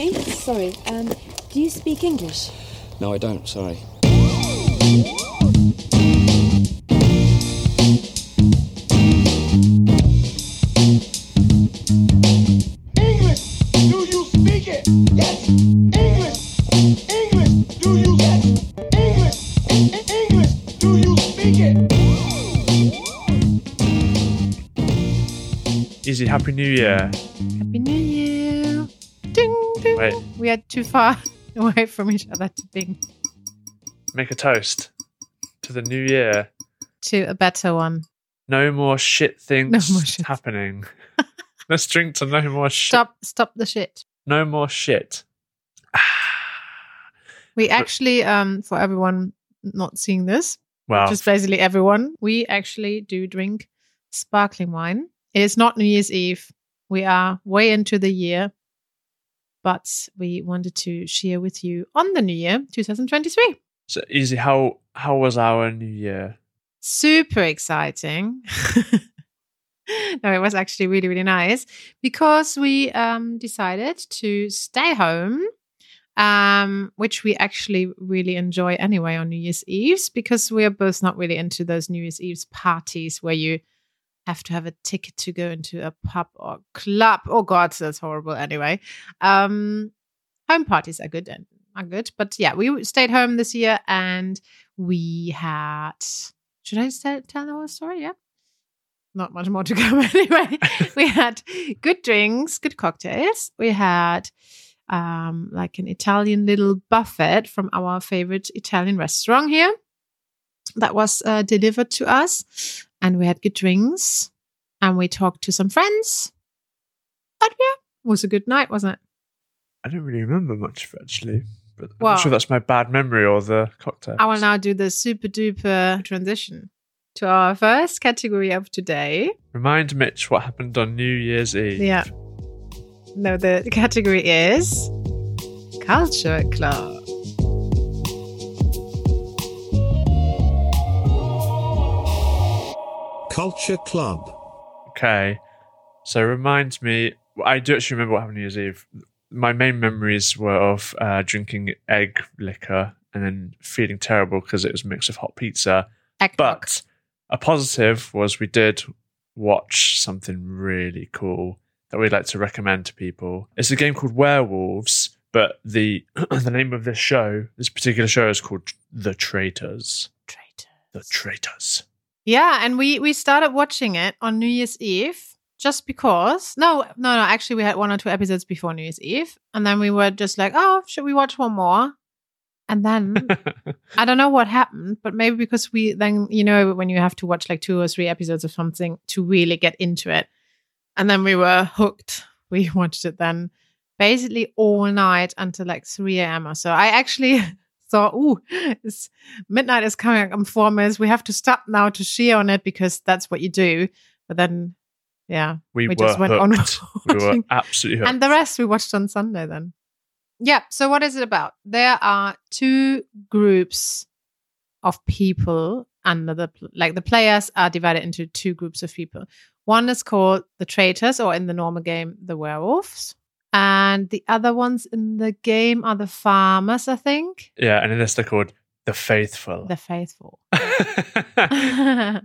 me? Sorry. Um, do you speak English? No, I don't, sorry. English, do you Are too far away from each other to ding Make a toast to the new year. to a better one. No more shit things No more shit. happening. Let's drink to no more shit. Stop, stop the shit. No more shit. We actually, um, for everyone not seeing this, Wow. just basically everyone, we actually do drink sparkling wine. It is not New Year's Eve. We are way into the year, but we wanted to share with you on the new year, 2023. So Isi. How how was our new year? super exciting. no, it was actually really, really nice because we um, decided to stay home, um, which we actually really enjoy anyway on New Year's Eves because we are both not really into those New Year's Eves parties where you have to have a ticket to go into a pub or club. Oh God, that's horrible. Anyway, um, home parties are good and are good, but yeah, we stayed home this year and we had should I tell the whole story? Yeah. Not much more to come anyway. we had good drinks, good cocktails. We had um, like an Italian little buffet from our favorite Italian restaurant here that was uh, delivered to us. And we had good drinks and we talked to some friends. But yeah, it was a good night, wasn't it? I don't really remember much of it, actually. But I'm not sure that's my bad memory or the cocktail. I will now do the super duper transition to our first category of today. Remind Mitch what happened on New Year's Eve. Yeah. No, the category is Culture Club. Culture Club. Okay. So reminds me. I do actually remember what happened on New Year's Eve. My main memories were of uh, drinking egg liquor and then feeling terrible because it was a mix of hot pizza. Eggnog. But a positive was we did watch something really cool that we'd like to recommend to people. It's a game called Werewolves, but the the name of this show, this particular show, is called The Traitors. Traitor. The Traitors. Yeah, and we we started watching it on New Year's Eve just because. No, no, no. Actually, we had one or two episodes before New Year's Eve, and then we were just like, "Oh, should we watch one more?" And then I don't know what happened, but maybe because we then you know when you have to watch like two or three episodes of something to really get into it, and then we were hooked. We watched it then basically all night until like three a.m. or so. I actually thought, "Ooh, it's midnight is coming in four minutes. We have to stop now to share on it because that's what you do." But then, yeah, we, We just went hooked. on we were absolutely hooked. and the rest we watched on Sunday then. Yeah. So what is it about? There are two groups of people under the like the players are divided into two groups of people. One is called the traitors, or in the normal game, the werewolves. And the other ones in the game are the farmers, I think. yeah, and in this they're called the faithful. The faithful. and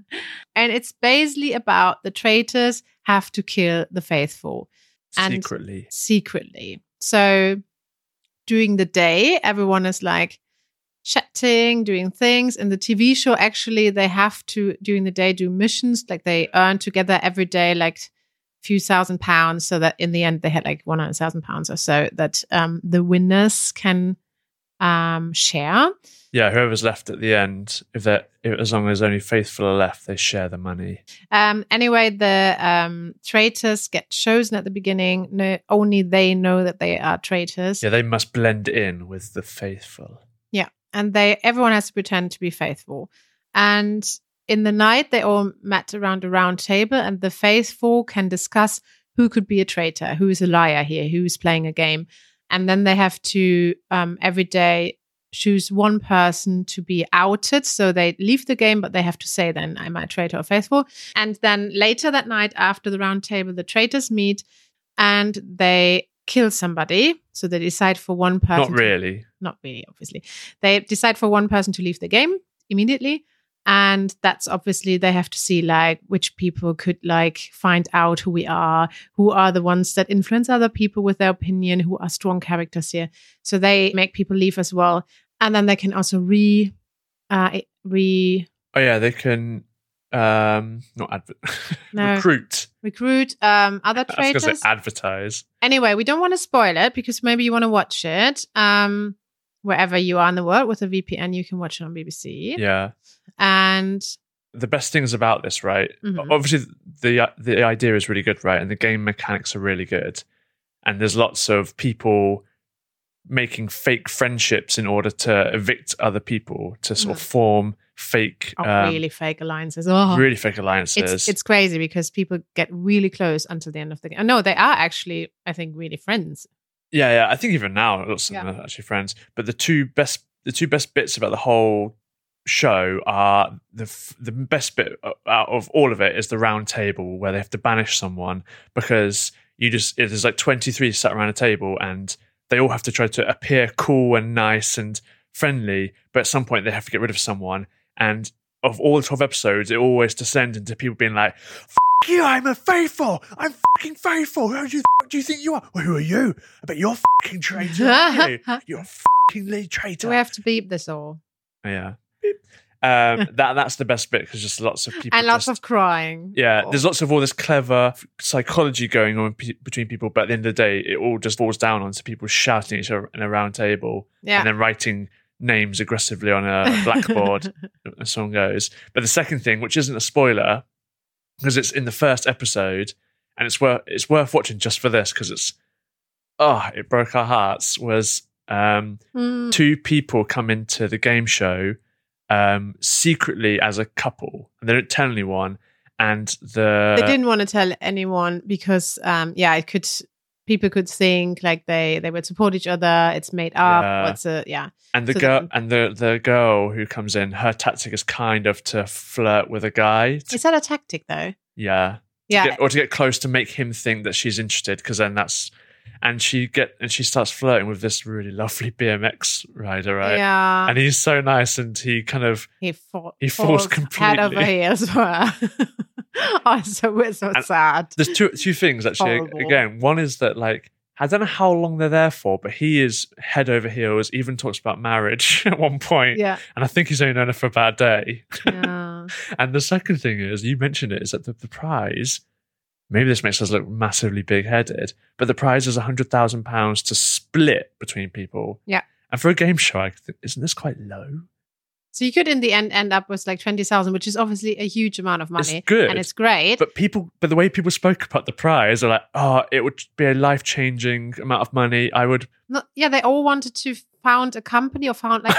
it's basically about the traitors have to kill the faithful and- Secretly. secretly. So during the day, everyone is like chatting, doing things. In the TV show, actually, they have to during the day do missions. Like they earn together every day, like few thousand pounds, so that in the end they had like one hundred thousand pounds or so that um, the winners can um, share. Yeah, whoever's left at the end, if they're if, as long as only faithful are left, they share the money. Um, anyway, the um, traitors get chosen at the beginning. No, only they know that they are traitors. Yeah, they must blend in with the faithful. Yeah, and they everyone has to pretend to be faithful. And in the night, they all met around a round table, and the faithful can discuss who could be a traitor, who is a liar here, who is playing a game, and then they have to um, every day choose one person to be outed. So they leave the game, but they have to say then, "Am I a traitor or faithful?" And then later that night, after the round table, the traitors meet and they kill somebody. So they decide for one person. Not to- really. not really, obviously. They decide for one person to leave the game immediately. And that's obviously they have to see like which people could like find out who we are, who are the ones that influence other people with their opinion, who are strong characters here. So they make people leave as well. And then they can also re uh re Oh yeah, they can um not adver- No. recruit. recruit um other I was say advertise. anyway, we don't want to spoil it because maybe you want to watch it. Um wherever you are in the world with a VPN, you can watch it on BBC. Yeah. And The best things about this, right? Mhm. Obviously, the the idea is really good, right? And the game mechanics are really good. And there's lots of people making fake friendships in order to evict other people to sort of form fake, oh, um, really fake alliances. Oh, really fake alliances. it's it's crazy because people get really close until the end of the game. No, they are actually, I think, really friends. Yeah, yeah. I think even now, lots of them Yeah. actually friends. But the two best, the two best bits about the whole show are the f- the best bit uh, out of all of it is the round table where they have to banish someone because you just there's like 23 sat around a table and they all have to try to appear cool and nice and friendly, but at some point they have to get rid of someone. And of all the 12 episodes, it always descends into people being like, you, I'm a faithful. I'm fucking faithful. Who do you, do you think you are? Well, who are you? I bet you're fucking traitor. aren't you? You're a fucking lead traitor. Do we have to beep this all? yeah. Um, that that's the best bit because just lots of people and lots just- of crying. yeah, Oh. there's lots of all this clever psychology going on pe- between people, but at the end of the day, it all just falls down onto people shouting at each other in a round table yeah. and then writing names aggressively on a blackboard as song goes. But the second thing, which isn't a spoiler, because it's in the first episode, and it's worth it's worth watching just for this because it's oh, it broke our hearts. Was um, Mm. two people come into the game show um, secretly as a couple, and they don't tell anyone. And the they didn't want to tell anyone because, um, yeah, it could. People could think like they they would support each other. It's made up. Yeah. What's a yeah? And the So girl and the the girl who comes in, her tactic is kind of to flirt with a guy. To- Is that a tactic though? yeah, to Yeah, get- or to get close to make him think that she's interested, because then that's and she get and she starts flirting with this really lovely BMX rider, right? yeah. And he's so nice, and he kind of he fall, he falls head over completely. heels for her. oh, so we're so And- sad. there's two two things actually. Horrible. Again, one is that like I don't know how long they're there for, but he is head over heels. Even talks about marriage at one point, Yeah, and I think he's only known her for a bad day. yeah. And the second thing is, you mentioned it, is that the, the prize, maybe this makes us look massively big headed, but the prize is £100,000 to split between people. Yeah. And for a game show, I think, isn't this quite low? So you could in the end end up with like twenty thousand, which is obviously a huge amount of money. It's good. and it's great. But people, but the way people spoke about the prize are like, oh, it would be a life changing amount of money. I would. No, yeah, they all wanted to found a company or found like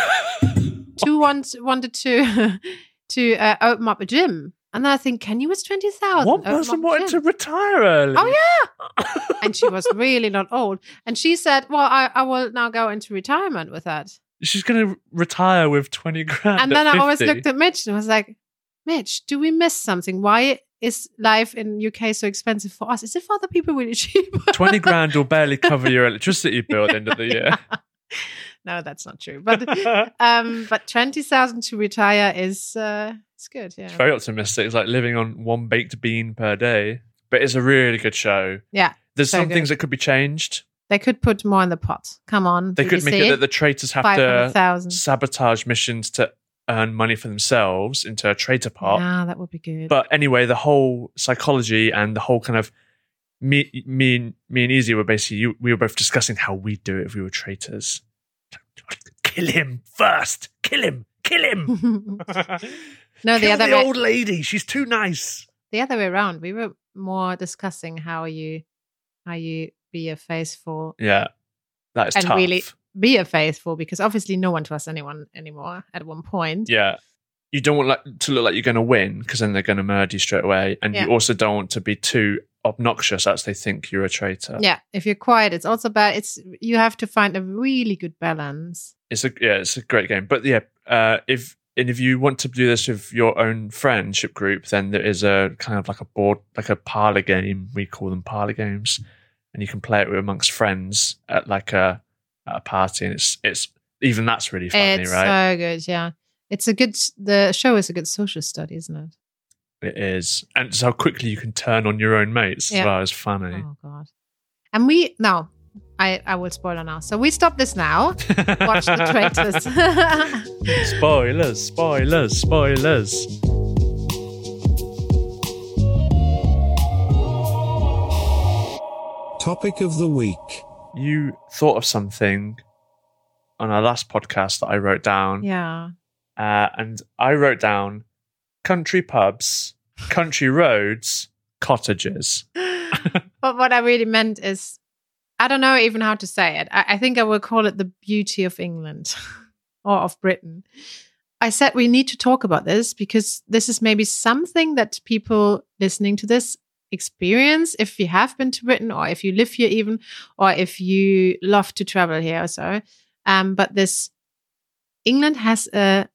two ones wanted to to uh, open up a gym. And then I think, can you with twenty thousand? One person wanted to retire early. Oh yeah, and she was really not old. And she said, "Well, I, I will now go into retirement with that." She's going to retire with 20 grand. and then I always looked at Mitch and was like, "Mitch, do we miss something? Why is life in UK so expensive for us? Is it for other people really cheap?" 20 grand will barely cover your electricity bill at the end of the year. no, that's not true. But um, but twenty thousand to retire is uh, it's good. Yeah. It's very optimistic. It's like living on one baked bean per day. But it's a really good show. Yeah, There's so some good. things that could be changed. They could put more in the pot. Come on, They could make it BBC. that the traitors have to sabotage missions to earn money for themselves into a traitor pot. Yeah, that would be good. But anyway, the whole psychology and the whole kind of me, me, and- me and Isi were basically you, we were both discussing how we'd do it if we were traitors. Kill him first. Kill him. Kill him. no, the Kill other the way, old lady. She's too nice. the other way around. We were more discussing how you how you be a faithful Yeah, that is and tough. really be a faithful because obviously no one trusts anyone anymore at one point. Yeah. You don't want like, to look like you're going to win because then they're going to murder you straight away. And Yeah. you also don't want to be too obnoxious as they think you're a traitor. Yeah, if you're quiet, it's also bad. It's you have to find a really good balance. It's a yeah, it's a great game. But yeah, uh, if and if you want to do this with your own friendship group, then there is a kind of like a board, like a parlor game. We call them parlor games, and you can play it with amongst friends at like a at a party, and it's it's even that's really funny, it's right? so good. Yeah, it's a good. The show is a good social study, isn't it? it is, and it's how quickly you can turn on your own mates Yeah. as well. It's funny. Oh god. And we no, I I will spoiler now. So we stop this now. Watch the traitors. spoilers, spoilers, spoilers. Topic of the week. You thought of something on our last podcast that I wrote down. yeah. Uh, and I wrote down country pubs, country roads, cottages. but what I really meant is, I don't know even how to say it. I, I think I will call it the beauty of England or of Britain. I said we need to talk about this because this is maybe something that people listening to this experience if you have been to Britain or if you live here even or if you love to travel here or so. Um, but this England has a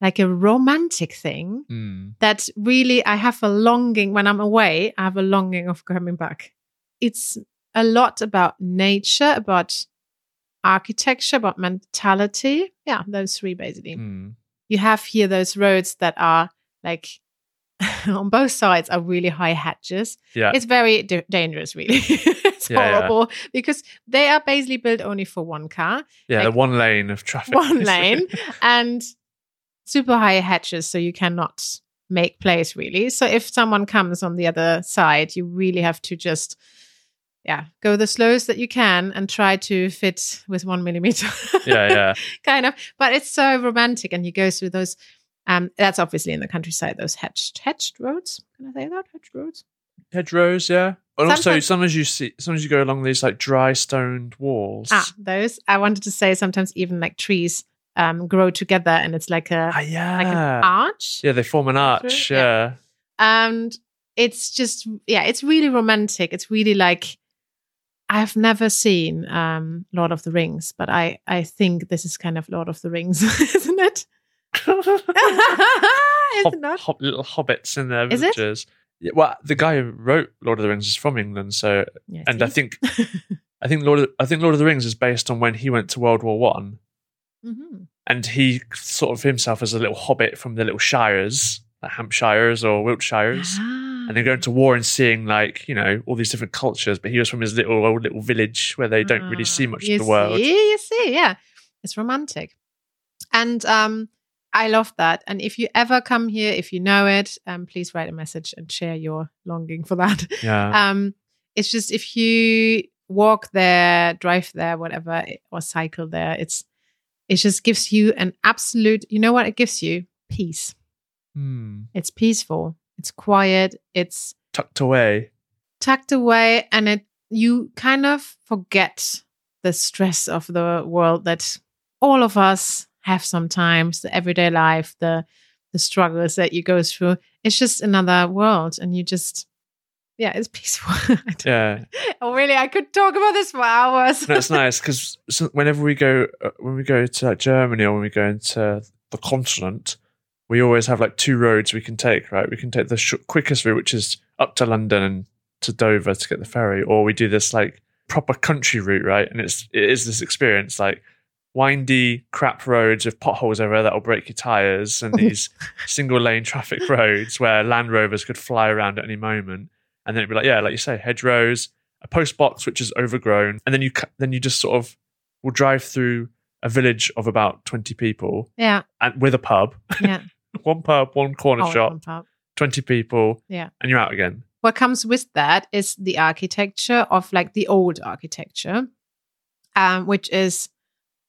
like a romantic thing Mm. that really I have a longing when I'm away, I have a longing of coming back. It's a lot about nature, about architecture, about mentality. Yeah, those three basically. Mm. You have here those roads that are like on both sides are really high hatches. Yeah. It's very d- dangerous, really. it's Yeah, yeah. horrible because they are basically built only for one car yeah, like- the one lane of traffic. one lane and super high hatches so you cannot make place really so if someone comes on the other side you really have to just yeah go the slowest that you can and try to fit with one millimeter yeah, yeah. kind of but it's so romantic and you go through those um that's obviously in the countryside those hatched hatched roads can i say that hatched roads Hedgerows, yeah. And also, Sometimes- sometimes you see, sometimes you go along these like dry stoned walls. ah those i wanted to say sometimes even like trees um grow together and it's like a Ah, yeah. like an arch Yeah, they form an arch. Through- Yeah. yeah. and it's just yeah it's really romantic it's really like i've never seen um lord of the rings but i i think this is kind of lord of the rings isn't it Hob- not hob- little hobbits in their villages. Yeah, well, the guy who wrote Lord of the Rings is from England, so Yes, and I think I think Lord of, I think Lord of the Rings is based on when he went to World War One, Mhm. and he sort of himself as a little hobbit from the little shires, like Hampshires or Wiltshires. Ah. and then going to war and seeing like you know all these different cultures. But he was from his little old little village where they don't really see Ah, much of the world. See, you see, yeah, it's romantic, and um, I love that. And if you ever come here, if you know it, um, please write a message and share your longing for that. Yeah, um, it's just if you walk there, drive there, whatever, or cycle there, it's it just gives you an absolute. You know what it gives you? Peace. Hmm. It's peaceful. It's quiet. It's tucked away. tucked away and it you kind of forget the stress of the world that all of us have sometimes the everyday life the the struggles that you go through. It's just another world and you just yeah it's peaceful. Yeah, oh really? I could talk about this for hours. That's nice because whenever we go uh, when we go to like, Germany or when we go into the continent, we always have like two roads we can take. Right, we can take the sh- quickest route, which is up to London and to Dover to get the ferry, or we do this like proper country route, right? And it's it is this experience like windy crap roads with potholes everywhere that'll break your tires and these single lane traffic roads where Land Rovers could fly around at any moment. And then it'd be like, yeah, like you say, hedgerows, a post box which is overgrown, and then you then you just sort of will drive through a village of about twenty people yeah and with a pub, yeah one pub, one corner Oh, shop, one pub. twenty people, Yeah. and you're out again. what comes with that is the architecture of like the old architecture, um, which is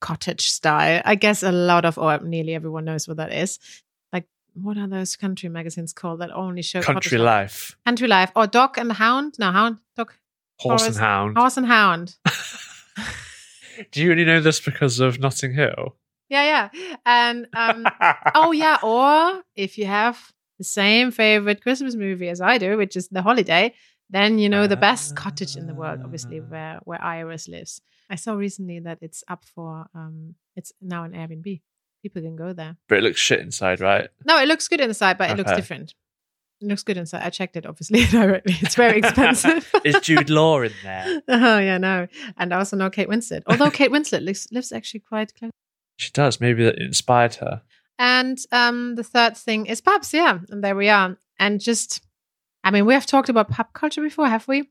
cottage style. I guess a lot of, or nearly everyone knows what that is. Like, what are those country magazines called that only show Country life, Country life, or Dog and Hound? No, Hound, Dog, horse and hound. Horse and Hound. Do you only know this because of Notting Hill? Yeah, yeah. And um, oh yeah, or if you have the same favorite Christmas movie as I do, which is The Holiday, then you know the best cottage in the world, obviously, Ah. where where Iris lives. I saw recently that it's up for um it's now an Airbnb. People can go there. but it looks shit inside, right? No, it looks good inside, but it looks different. It looks good inside. I checked it obviously directly. It's very expensive. Is Jude Law in there? oh yeah, no. And I also know Kate Winslet. Although Kate Winslet lives, lives actually quite close. She does. Maybe that inspired her. And um, the third thing is pubs, yeah. And there we are. And just, I mean, we have talked about pub culture before, have we?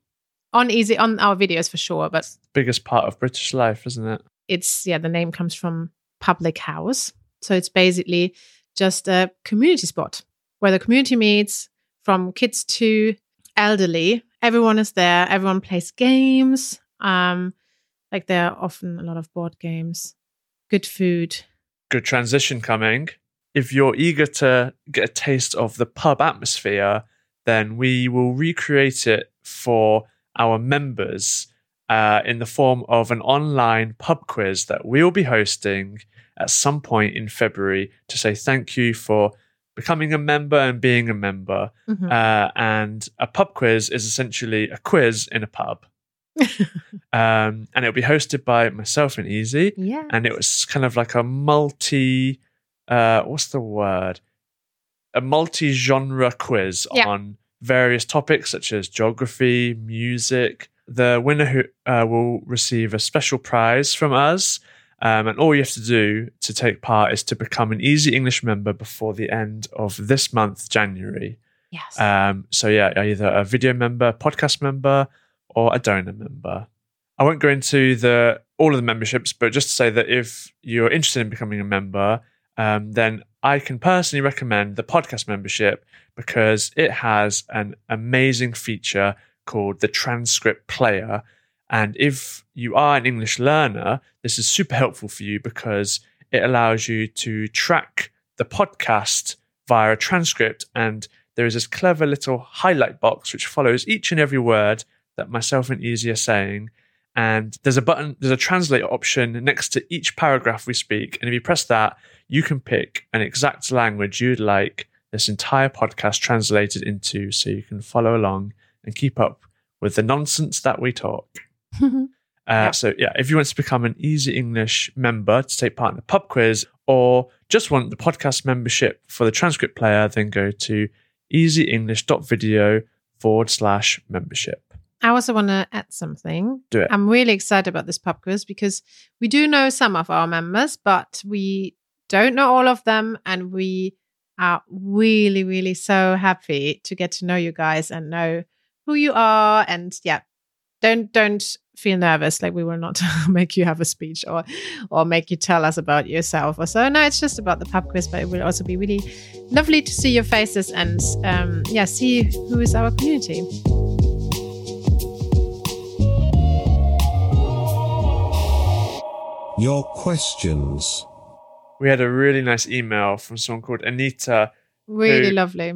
On easy on our videos for sure, but Biggest part of British life, isn't it? it's yeah, the name comes from public house. So it's basically just a community spot where the community meets from kids to elderly. Everyone is there, everyone plays games. Um, like there are often a lot of board games, good food. Good transition coming. If you're eager to get a taste of the pub atmosphere, then we will recreate it for our members uh, in the form of an online pub quiz that we'll be hosting at some point in February to say thank you for becoming a member and being a member. Mhm. Uh, and a pub quiz is essentially a quiz in a pub. um, and it'll be hosted by myself and Isi. yeah. And it was kind of like a multi, uh, what's the word? A multi genre quiz Yeah. on various topics such as geography, music. The winner who uh, will receive a special prize from us. Um, and all you have to do to take part is to become an Easy English member before the end of this month, January. yes. Um, so yeah, either a video member, podcast member, or a donor member. I won't go into the all of the memberships, but just to say that if you're interested in becoming a member, um, then I can personally recommend the podcast membership because it has an amazing feature called the transcript player. And if you are an English learner, this is super helpful for you because it allows you to track the podcast via a transcript. And there is this clever little highlight box which follows each and every word that myself and Isi are saying. And there's a button, there's a translate option next to each paragraph we speak. And if you press that, you can pick an exact language you'd like this entire podcast translated into so you can follow along and keep up with the nonsense that we talk. Uh, Yeah. So, yeah, if you want to become an Easy English member to take part in the pub quiz or just want the podcast membership for the transcript player, then go to easyenglish.video forward slash membership. I also want to add something. Do it. I'm really excited about this pub quiz because we do know some of our members, but we don't know all of them. And we are really, really so happy to get to know you guys and know who you are. And yeah, don't don't feel nervous. Like we will not make you have a speech or or make you tell us about yourself or so. No, it's just about the pub quiz, but it will also be really lovely to see your faces and um, yeah, see who is our community. Your questions. We had a really nice email from someone called Anita Really Who- lovely.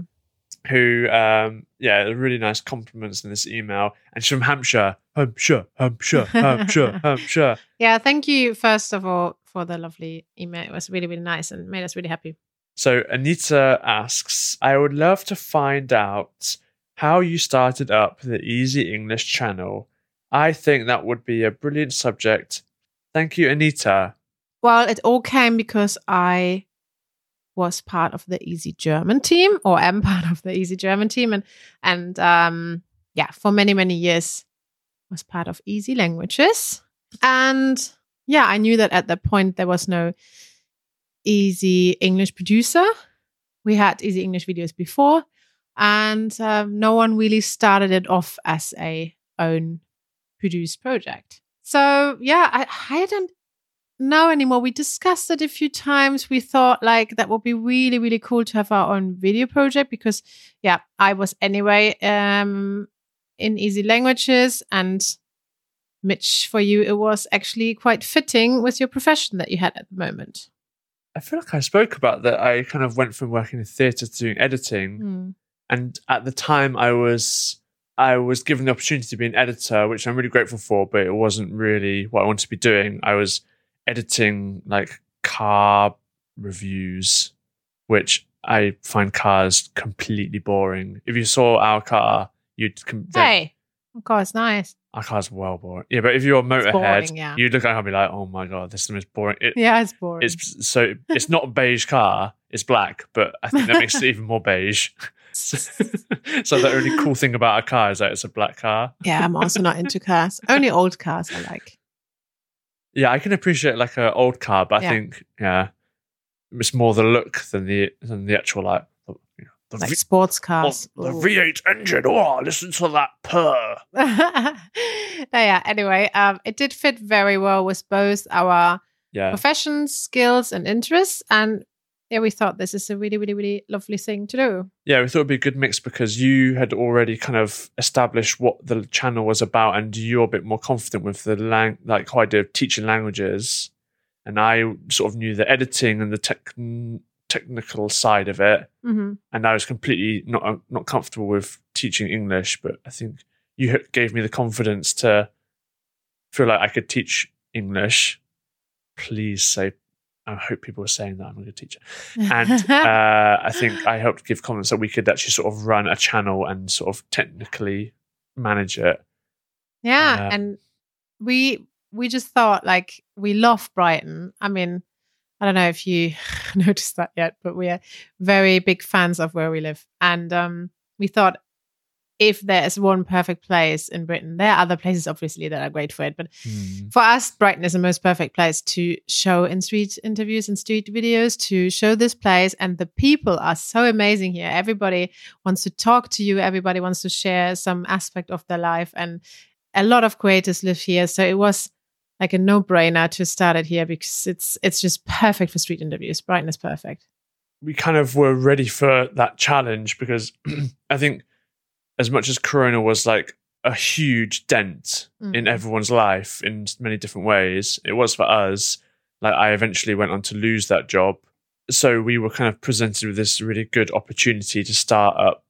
who um yeah really nice compliments in this email and she's from hampshire hampshire hampshire hampshire hampshire Yeah, thank you first of all for the lovely email. It was really, really nice and made us really happy. so anita asks i would love to find out how you started up the easy english channel i think that would be a brilliant subject thank you anita Well, it all came because I was part of the Easy German team, or am part of the Easy German team, and and um, yeah, for many many years was part of Easy Languages, and yeah, I knew that at that point there was no Easy English producer. We had Easy English videos before, and um, no one really started it off as a own produced project. So yeah, I, I don't know anymore. We discussed it a few times. We thought like that would be really, really cool to have our own video project because yeah, I was anyway um in easy languages and Mitch, for you, it was actually quite fitting with your profession that you had at the moment. i feel like i spoke about that i kind of went from working in theatre to doing editing Hmm. and at the time i was i was given the opportunity to be an editor which i'm really grateful for but it wasn't really what i wanted to be doing i was editing like car reviews which i find cars completely boring if you saw our car you'd com- Hey, of course, nice. our car's well boring yeah but if you're a motorhead yeah. you'd look at it and be like oh my god this is the most boring it, Yeah, it's boring. it's so it's not a beige car it's black but i think that makes it even more beige so the only cool thing about a car is that it's a black car. Yeah, I'm also not into cars. Only old cars I like. Yeah, I can appreciate like an old car, but I think yeah, it's more the look than the than the actual like the, you know, the, Like V- sports oh, cars. the Ooh. V8 engine. Oh, listen to that purr. no, yeah. Anyway, um, it did fit very well with both our Yeah, professions, skills, and interests, and yeah, we thought this is a really, really, really lovely thing to do. yeah. We thought it'd be a good mix because you had already kind of established what the channel was about, and you're a bit more confident with the lang- like idea of teaching languages, and I sort of knew the editing and the tech- technical side of it. hmm and I was completely not uh, not comfortable with teaching English. But I think you gave me the confidence to feel like I could teach English. Please say, I hope people are saying that I'm a good teacher. And uh, I think I helped give comments that we could actually sort of run a channel and sort of technically manage it. Yeah, Yeah. and we we just thought like we love Brighton. I mean, I don't know if you noticed that yet, but we are very big fans of where we live, and um, we thought if there is one perfect place in Britain, there are other places obviously that are great for it, but hmm. for us, Brighton is the most perfect place to show in street interviews and street videos to show this place. And the people are so amazing here. Everybody wants to talk to you, everybody wants to share some aspect of their life. And a lot of creators live here. So it was like a no brainer to start it here because it's it's just perfect for street interviews. Brighton is perfect. we kind of were ready for that challenge because I think as much as Corona was like a huge dent in Mm. everyone's life in many different ways, it was for us. Like I eventually went on to lose that job. So we were kind of presented with this really good opportunity to start up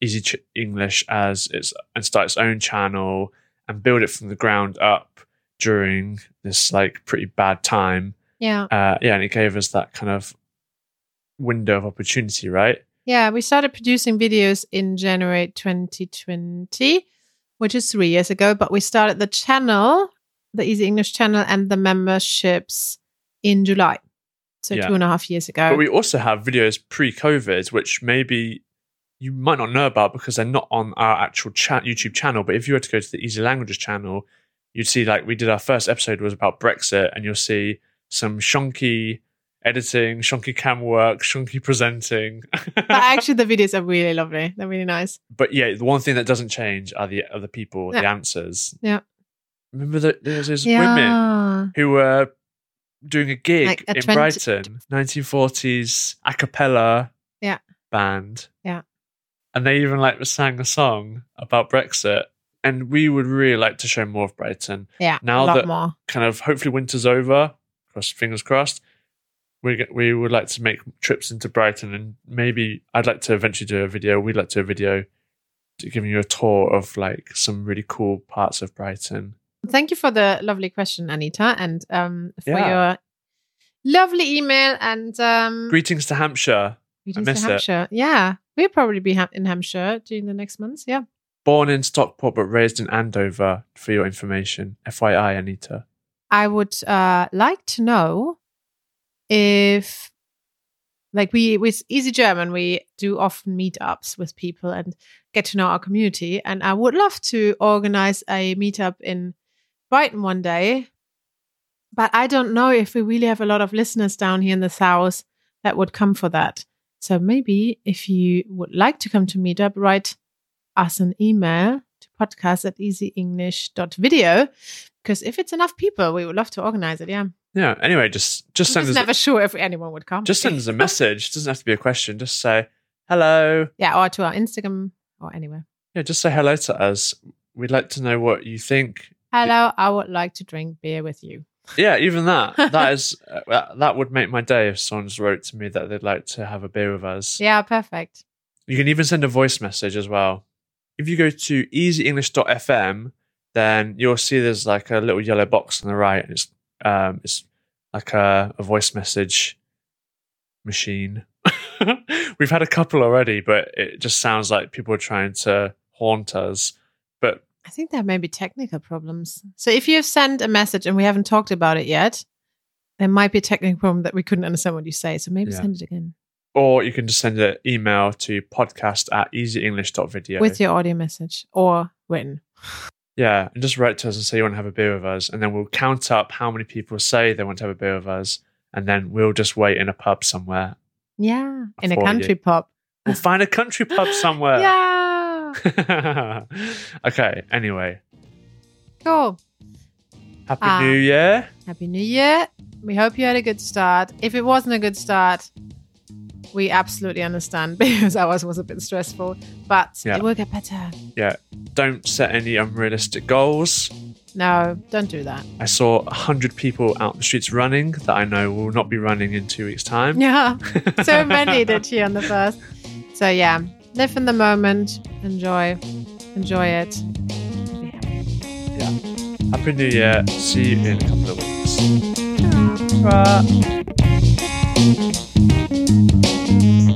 Easy Ch- English as its and start its own channel and build it from the ground up during this like pretty bad time. Yeah. Uh, yeah, and it gave us that kind of window of opportunity, right? Yeah, we started producing videos in January 2020, which is three years ago. But we started the channel, the Easy English channel, and the memberships in July. So Yeah. two and a half years ago. But we also have videos pre-COVID, which maybe you might not know about because they're not on our actual chat YouTube channel. But if you were to go to the Easy Languages channel, you'd see like we did our first episode was about Brexit, and you'll see some shonky editing, shonky cam work, shonky presenting. but actually, the videos are really lovely. They're really nice. but yeah, the one thing that doesn't change are the other people, the answers. Yeah. Remember that there's those women Yeah. who were doing a gig Like a in 20 Brighton, 1940s a cappella Yeah. band. Yeah. And they even like sang a song about Brexit. And we would really like to show more of Brighton. Yeah. Now a lot that- more. Kind of hopefully winter's over, cross fingers crossed. We we would like to make trips into Brighton and maybe I'd like to eventually do a video. We'd like to do a video giving you a tour of like some really cool parts of Brighton. Thank you for the lovely question, Anita, and um, for Yeah. your lovely email and um, Greetings to Hampshire. greetings to it. Hampshire. Yeah, we'll probably be ha- in Hampshire during the next months. Yeah. Born in Stockport but raised in Andover, for your information. FYI, Anita. I would uh, like to know if, like, we with Easy German, we do often meetups with people and get to know our community. And I would love to organize a meetup in Brighton one day. But I don't know if we really have a lot of listeners down here in the south that would come for that. So maybe if you would like to come to meetup, write us an email to podcast at easyenglish.video because if it's enough people, we would love to organize it. Yeah, Yeah. Anyway, just just I'm send just us never sure if anyone would come. just send us a message. It doesn't have to be a question. Just say hello. yeah, or to our Instagram or anywhere. Yeah, just say hello to us. We'd like to know what you think. Hello, I would like to drink beer with you. Yeah, even that. that is uh, that would make my day if someone wrote to me that they'd like to have a beer with us. Yeah, perfect. You can even send a voice message as well. If you go to easyenglish.fm, then you'll see there's like a little yellow box on the right, and it's um, it's like a, a voice message machine. We've had a couple already, but it just sounds like people are trying to haunt us. But I think there may be technical problems. So if you have sent a message and we haven't talked about it yet, there might be a technical problem that we couldn't understand what you say. So maybe Yeah. send it again. or you can just send an email to podcast at easyenglish.video. With your audio message or written. Yeah, and just write to us and say you want to have a beer with us, and then we'll count up how many people say they want to have a beer with us, and then we'll just wait in a pub somewhere. Yeah. In a For you. country pub. We'll find a country pub somewhere. Yeah. okay. Anyway, Cool. happy Ah. New Year. Happy New Year. We hope you had a good start. If it wasn't a good start, we absolutely understand because ours was a bit stressful, but Yeah. it will get better. Yeah. Don't set any unrealistic goals. No, don't do that. I saw a hundred people out in the streets running that I know will not be running in two weeks' time. Yeah. so many did here on the first. So yeah, live in the moment, enjoy, enjoy it. Happy. Happy New Year. See you in a couple of weeks. Bye. Música